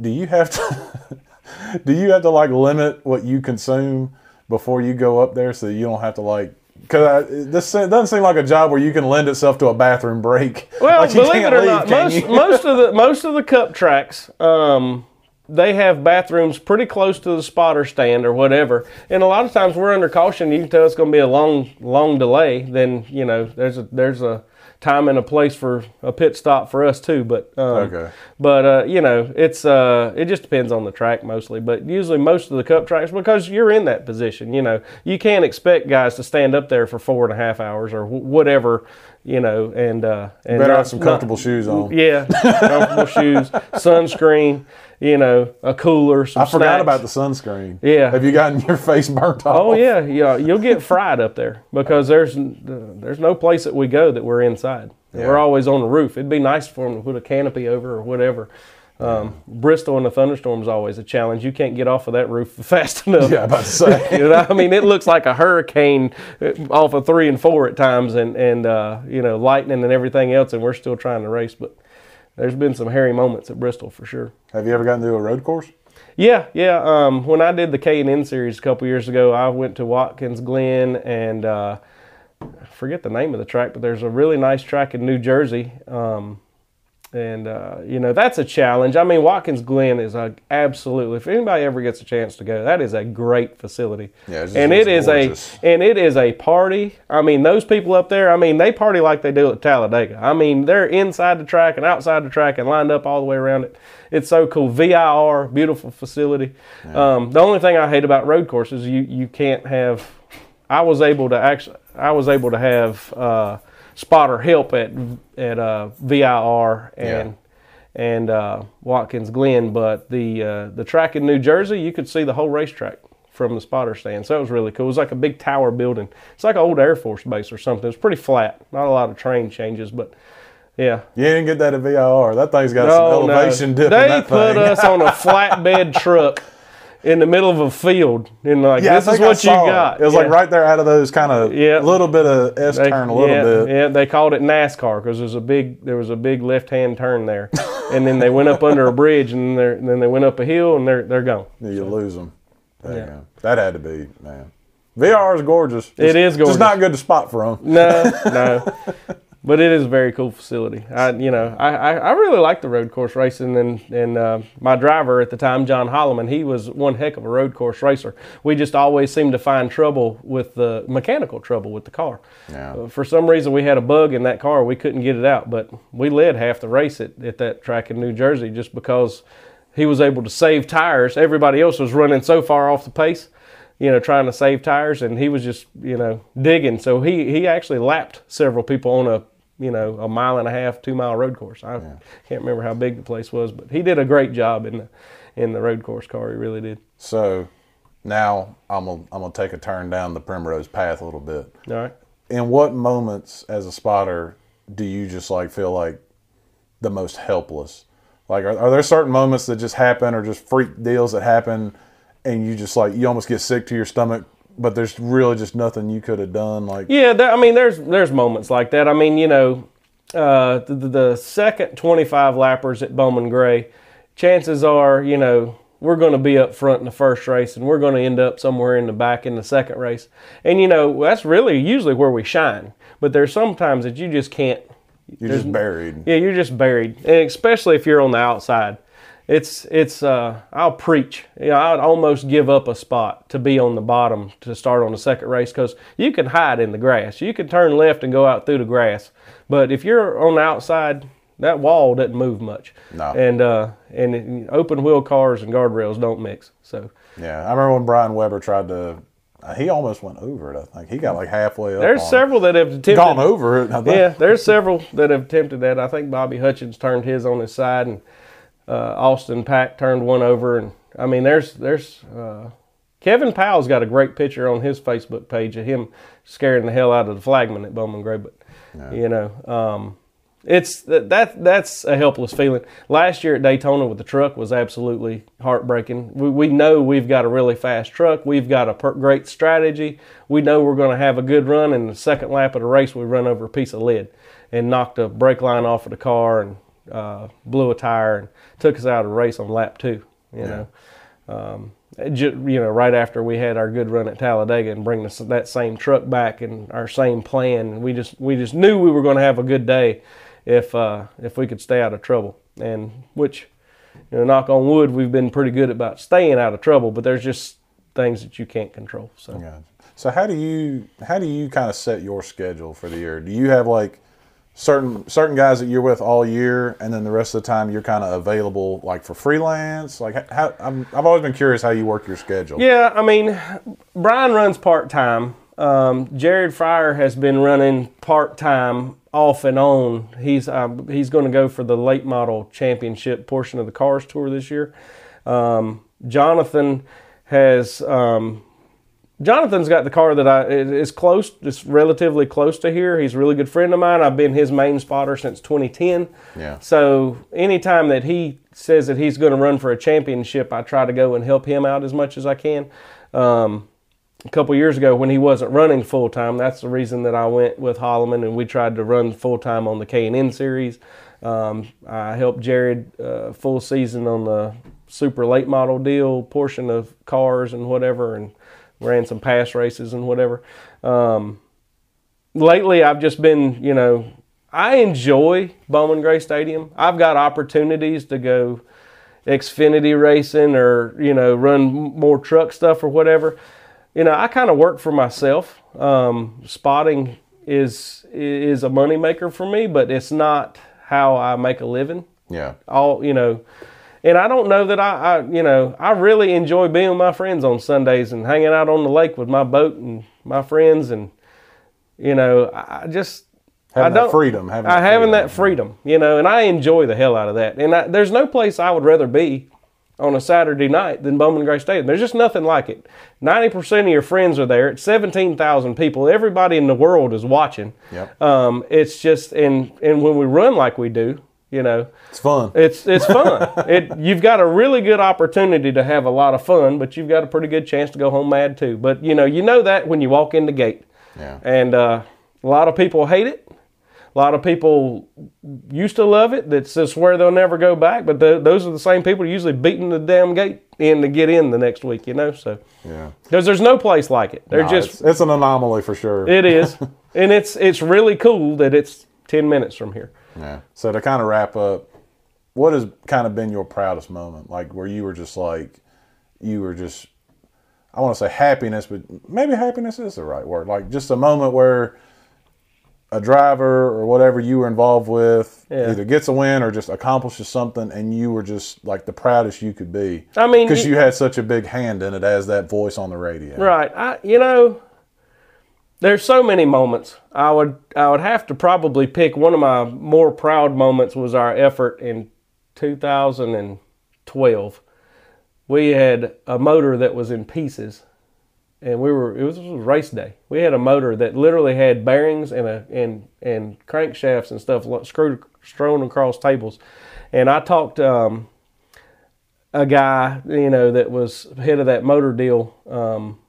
Speaker 1: Do you have to do you have to like limit what you consume before you go up there so you don't have to like because this doesn't seem like a job where you can lend itself to a bathroom break.
Speaker 2: Well,
Speaker 1: Like,
Speaker 2: believe it or
Speaker 1: leave,
Speaker 2: not, most most of the most of the cup tracks, um, they have bathrooms pretty close to the spotter stand or whatever. And a lot of times we're under caution. You can tell it's going to be a long long delay. Then you know there's a there's a time and a place for a pit stop for us too. But um,
Speaker 1: Okay.
Speaker 2: But uh, you know it's uh, it just depends on the track mostly. But usually most of the cup tracks because you're in that position. You know you can't expect guys to stand up there for four and a half hours or whatever. You know, and uh, and
Speaker 1: Better
Speaker 2: not-
Speaker 1: have some
Speaker 2: not-
Speaker 1: comfortable shoes on.
Speaker 2: yeah, comfortable shoes, sunscreen, you know, a cooler. Some
Speaker 1: I forgot
Speaker 2: snacks.
Speaker 1: about the sunscreen.
Speaker 2: Yeah.
Speaker 1: Have you gotten your face burnt off?
Speaker 2: Oh yeah, yeah. You'll get fried up there because there's there's no place that we go that we're inside. We're always on the roof. It'd be nice for them to put a canopy over or whatever. Um, Bristol in a thunderstorm is always a challenge. You can't get off of that roof fast enough.
Speaker 1: Yeah, about to say.
Speaker 2: You know, I mean, it looks like a hurricane uh, off of three and four at times, and and uh, you know, lightning and everything else, and we're still trying to race. But there's been some hairy moments at Bristol for sure.
Speaker 1: Have you ever gotten to a road course?
Speaker 2: Yeah, yeah. Um, when I did the K and N series a couple years ago, I went to Watkins Glen and uh, I forget the name of the track, but there's a really nice track in New Jersey. Um, and uh, you know that's a challenge. I mean, Watkins Glen is a absolutely. If anybody ever gets a chance to go, that is a great facility.
Speaker 1: Yeah,
Speaker 2: and it
Speaker 1: looks gorgeous.
Speaker 2: a and it is a party. I mean, those people up there. I mean, they party like they do at Talladega. I mean, they're inside the track and outside the track and lined up all the way around it. It's so cool. VIR, beautiful facility. Um, the only thing I hate about road courses, you you can't have. I was able to actually. I was able to have. Uh, spotter help at at uh, VIR and and uh, Watkins Glen, but the uh, the track in New Jersey, you could see the whole racetrack from the spotter stand. So it was really cool. It was like a big tower building. It's like an old Air Force base or something. It was pretty flat. Not a lot of train changes, but yeah.
Speaker 1: You didn't get that at VIR. That thing's got some
Speaker 2: Oh, no.
Speaker 1: elevation dip
Speaker 2: They
Speaker 1: that
Speaker 2: put
Speaker 1: thing.
Speaker 2: us on a flatbed truck in the middle of a field, and like
Speaker 1: yeah,
Speaker 2: this is what you
Speaker 1: saw it.
Speaker 2: got.
Speaker 1: It was like right there out of those kind of
Speaker 2: Yeah.
Speaker 1: little bit of S
Speaker 2: They-
Speaker 1: turn, a little
Speaker 2: yeah,
Speaker 1: bit.
Speaker 2: Yeah, they called it NASCAR because there's a big there was a big left hand turn there, and then they went up under a bridge, and, and then they went up a hill, and they're they're gone.
Speaker 1: You lose them. There
Speaker 2: Yeah.
Speaker 1: That had to be man. VIR is gorgeous.
Speaker 2: It's,
Speaker 1: Just-
Speaker 2: is gorgeous.
Speaker 1: Just not good to spot from.
Speaker 2: No, no. But it is a very cool facility. I, you know, I, I, I really like the road course racing, and and uh, my driver at the time, John Holloman, he was one heck of a road course racer. We just always seemed to find trouble with the mechanical trouble with the car.
Speaker 1: Yeah.
Speaker 2: Uh, for some reason, we had a bug in that car. We couldn't get it out, but we led half the race at, at that track in New Jersey just because he was able to save tires. Everybody else was running so far off the pace you know, trying to save tires, and he was just, you know, digging. So he he actually lapped several people on a, you know, a mile and a half, two mile road course. I can't remember how big the place was, but he did a great job in the in the road course car. He really did.
Speaker 1: So now I'm gonna I'm gonna take a turn down the primrose path a little bit.
Speaker 2: All right.
Speaker 1: In what moments as a spotter do you just like feel like the most helpless? Like are, are there certain moments that just happen or just freak deals that happen and you just like you almost get sick to your stomach, but there's really just nothing you could have done like
Speaker 2: Yeah, there, I mean, there's there's moments like that. I mean, you know, uh, the, the second 25 lappers at Bowman Gray, chances are, you know, we're going to be up front in the first race, and we're going to end up somewhere in the back in the second race. And you know, that's really usually where we shine. But there's sometimes that you just can't.
Speaker 1: you're just buried.
Speaker 2: Yeah, you're just buried, and especially if you're on the outside. It's it's uh, I'll preach. You know, I'd almost give up a spot to be on the bottom to start on the second race because you can hide in the grass. You can turn left and go out through the grass, but if you're on the outside, that wall doesn't move much.
Speaker 1: No.
Speaker 2: And uh, and open wheel cars and guardrails don't mix. So
Speaker 1: Yeah, I remember when Brian Weber tried to. uh, He almost went over it. I think he got like halfway up.
Speaker 2: there's
Speaker 1: on it.
Speaker 2: several that have attempted.
Speaker 1: gone over it.
Speaker 2: Yeah, there's several that have attempted that. I think Bobby Hutchins turned his on his side, and uh, Austin Pack turned one over. And I mean, there's there's uh, Kevin Powell's got a great picture on his Facebook page of him scaring the hell out of the flagman at Bowman Gray. But you know, um, it's that that that's a helpless feeling. Last year at Daytona with the truck was absolutely heartbreaking. We we know we've got a really fast truck. We've got a per- great strategy. We know we're going to have a good run. And the second lap of the race, we run over a piece of lead and knocked a brake line off of the car and uh, blew a tire and took us out of the race on lap two. You know. Um, ju- you know, right after we had our good run at Talladega and bring this, that same truck back and our same plan, we just we just knew we were going to have a good day if uh, if we could stay out of trouble. And which, you know, knock on wood, we've been pretty good about staying out of trouble. But there's just things that you can't control. So
Speaker 1: Gotcha. So how do you how do you kind of set your schedule for the year? Do you have like certain certain guys that you're with all year, and then the rest of the time you're kind of available like for freelance? Like how I'm, I've always been curious how you work your schedule.
Speaker 2: Yeah, I mean, Bryan runs part time. Um, Jared Fryar has been running part time off and on. He's uh, he's going to go for the late model championship portion of the Cars Tour this year. Um, Jonathan has um, Jonathan's got the car that I is close, it's relatively close to here. He's a really good friend of mine. I've been his main spotter since 2010.
Speaker 1: Yeah.
Speaker 2: So anytime that he says that he's going to run for a championship, I try to go and help him out as much as I can. Um, a couple years ago, when he wasn't running full time, that's the reason that I went with Holloman and we tried to run full time on the K and N series. Um, I helped Jared uh, full season on the super late model deal portion of cars and whatever, and ran some PASS races and whatever. Um, lately, I've just been, you know, I enjoy Bowman Gray Stadium. I've got opportunities to go Xfinity racing or you know run more truck stuff or whatever. You know, I kind of work for myself. Um, spotting is is a moneymaker for me, but it's not how I make a living
Speaker 1: Yeah.
Speaker 2: all you know and i don't know that I, I you know i really enjoy being with my friends on sundays and hanging out on the lake with my boat and my friends and you know i just
Speaker 1: Having
Speaker 2: I
Speaker 1: that
Speaker 2: don't
Speaker 1: freedom, having
Speaker 2: I
Speaker 1: that
Speaker 2: having
Speaker 1: freedom.
Speaker 2: that freedom, you know, and I enjoy the hell out of that. And I, there's no place I would rather be on a Saturday night than Bowman Gray Stadium. There's just nothing like it. Ninety percent of your friends are there. It's seventeen thousand people. Everybody in the world is watching.
Speaker 1: Yep.
Speaker 2: Um, it's just and and when we run like we do, you know,
Speaker 1: It's fun.
Speaker 2: it's it's fun. it you've got a really good opportunity to have a lot of fun, but you've got a pretty good chance to go home mad too. But you know, you know that when you walk in the gate.
Speaker 1: Yeah.
Speaker 2: And uh, a lot of people hate it. A lot of people used to love it. That's just where they'll never go back. But the, those are the same people usually beating the damn gate in to get in the next week. You know, so
Speaker 1: yeah.
Speaker 2: because there's no place like it. They're
Speaker 1: No,
Speaker 2: just
Speaker 1: it's, it's an anomaly for sure.
Speaker 2: it is, and it's it's really cool that it's ten minutes from here.
Speaker 1: Yeah. So to kind of wrap up, what has kind of been your proudest moment? Like where you were just like, you were just, I want to say happiness, but maybe happiness is the right word. Like just a moment where a driver or whatever you were involved with
Speaker 2: Yeah.
Speaker 1: either gets a win or just accomplishes something and you were just like the proudest you could be.
Speaker 2: I mean,
Speaker 1: because
Speaker 2: you-
Speaker 1: you had such a big hand in it as that voice on the radio.
Speaker 2: Right. I you know there's so many moments. I would I would have to probably pick one of my more proud moments was our effort in 2012. We had a motor that was in pieces and we were it was, it was race day. We had a motor that literally had bearings and a and and crankshafts and stuff screwed strewn across tables. And I talked um, a guy, you know, that was head of that motor deal um,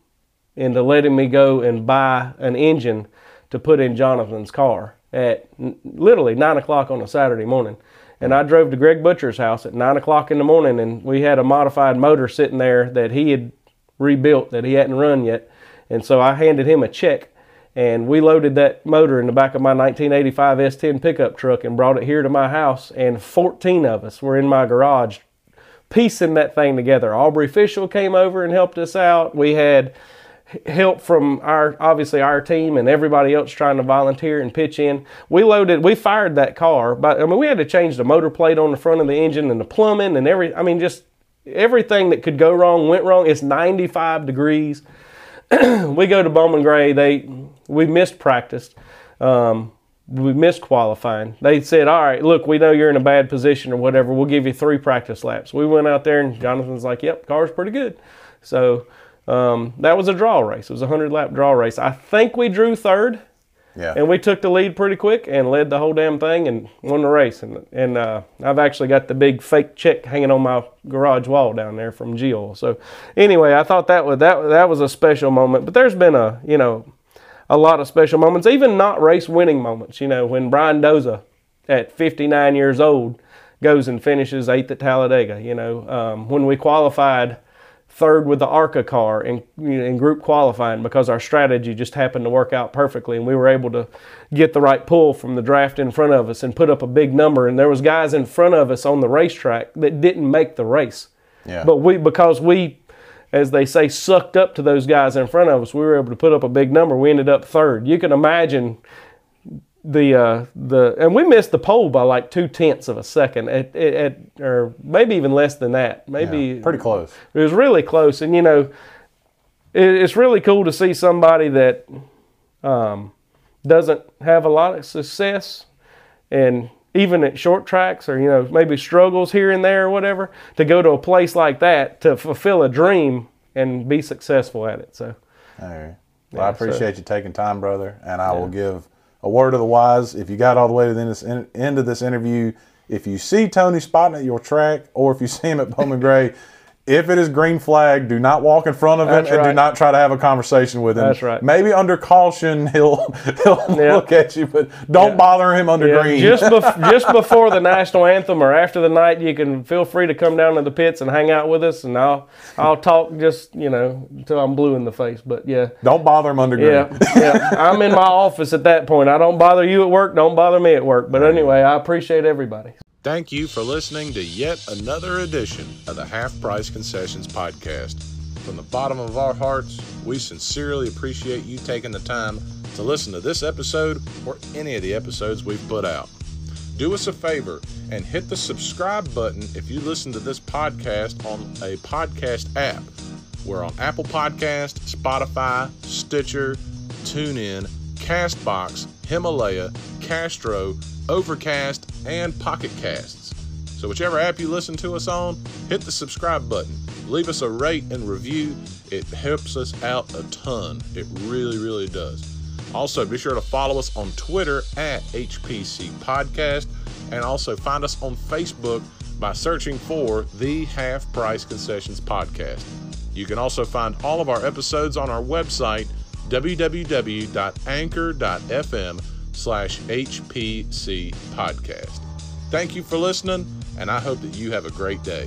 Speaker 2: into letting me go and buy an engine to put in Jonathan's car at literally nine o'clock on a Saturday morning. And I drove to Greg Butcher's house at nine o'clock in the morning, and we had a modified motor sitting there that he had rebuilt that he hadn't run yet. And so I handed him a check, and we loaded that motor in the back of my 1985 S10 pickup truck and brought it here to my house. And 14 of us were in my garage piecing that thing together. Aubrey Fishel came over and helped us out. We had help from our obviously our team and everybody else trying to volunteer and pitch in. We loaded, we fired that car, but I mean we had to change the motor plate on the front of the engine and the plumbing and every. I mean just everything that could go wrong went wrong. It's 95 degrees. we go to Bowman Gray. They we missed practice. Um, we missed qualifying. They said, "All right, look, we know you're in a bad position or whatever. We'll give you three practice laps." We went out there, and Jonathan's like, "Yep, car's pretty good." So um, that was a draw race. It was a hundred lap draw race. I think we drew third,
Speaker 1: Yeah.
Speaker 2: and we took the lead pretty quick and led the whole damn thing and won the race. And and uh, I've actually got the big fake check hanging on my garage wall down there from Geo. So anyway, I thought that was that that was a special moment. But there's been a you know a lot of special moments, even not race winning moments. You know when Bryan Dauzat at 59 years old goes and finishes eighth at Talladega. You know um, when we qualified third with the ARCA car in, in group qualifying because our strategy just happened to work out perfectly and we were able to get the right pull from the draft in front of us and put up a big number. And there was guys in front of us on the racetrack that didn't make the race.
Speaker 1: Yeah.
Speaker 2: but we because we as they say sucked up to those guys in front of us we were able to put up a big number. We ended up third. You can imagine the uh, the and we missed the pole by like two tenths of a second at, at, at or maybe even less than that maybe
Speaker 1: Yeah, pretty close.
Speaker 2: it was really close, and you know, it, it's really cool to see somebody that um, doesn't have a lot of success, and even at short tracks or you know maybe struggles here and there or whatever, to go to a place like that to fulfill a dream and be successful at it. So
Speaker 1: All right. Well, I
Speaker 2: Yeah, so-
Speaker 1: appreciate you taking time, brother. And I will give a word of the wise. If you got all the way to the end of this, interview, if you see Tony spotting at your track or if you see him at Bowman Gray, if it is green flag, do not walk in front of him
Speaker 2: That's
Speaker 1: and do not try to have a conversation with him.
Speaker 2: That's right.
Speaker 1: Maybe under caution, he'll he'll
Speaker 2: Yeah.
Speaker 1: look at you, but don't
Speaker 2: Yeah.
Speaker 1: bother him under
Speaker 2: Yeah,
Speaker 1: green.
Speaker 2: just bef- just before the national anthem or after the night, you can feel free to come down to the pits and hang out with us, and I'll I'll talk just you know until I'm blue in the face. But yeah,
Speaker 1: don't bother him under green.
Speaker 2: Yeah, yeah. I'm in my office at that point. I don't bother you at work. Don't bother me at work. But anyway, I appreciate everybody.
Speaker 3: Thank you for listening to yet another edition of the Half Price Concessions Podcast. From the bottom of our hearts, we sincerely appreciate you taking the time to listen to this episode or any of the episodes we've put out. Do us a favor and hit the subscribe button if you listen to this podcast on a podcast app. We're on Apple Podcast, Spotify, Stitcher, TuneIn, Castbox,
Speaker 1: Himalaya, Castro, Overcast, and Pocket Casts. So, whichever app you listen to us on, hit the subscribe button. Leave us a rate and review. It helps us out a ton. It really, really does. Also, be sure to follow us on Twitter at HPC Podcast and also find us on Facebook by searching for the Half Price Concessions Podcast. You can also find all of our episodes on our website, www.anchor.fm slash HPC Podcast. Thank you for listening, and I hope that you have a great day.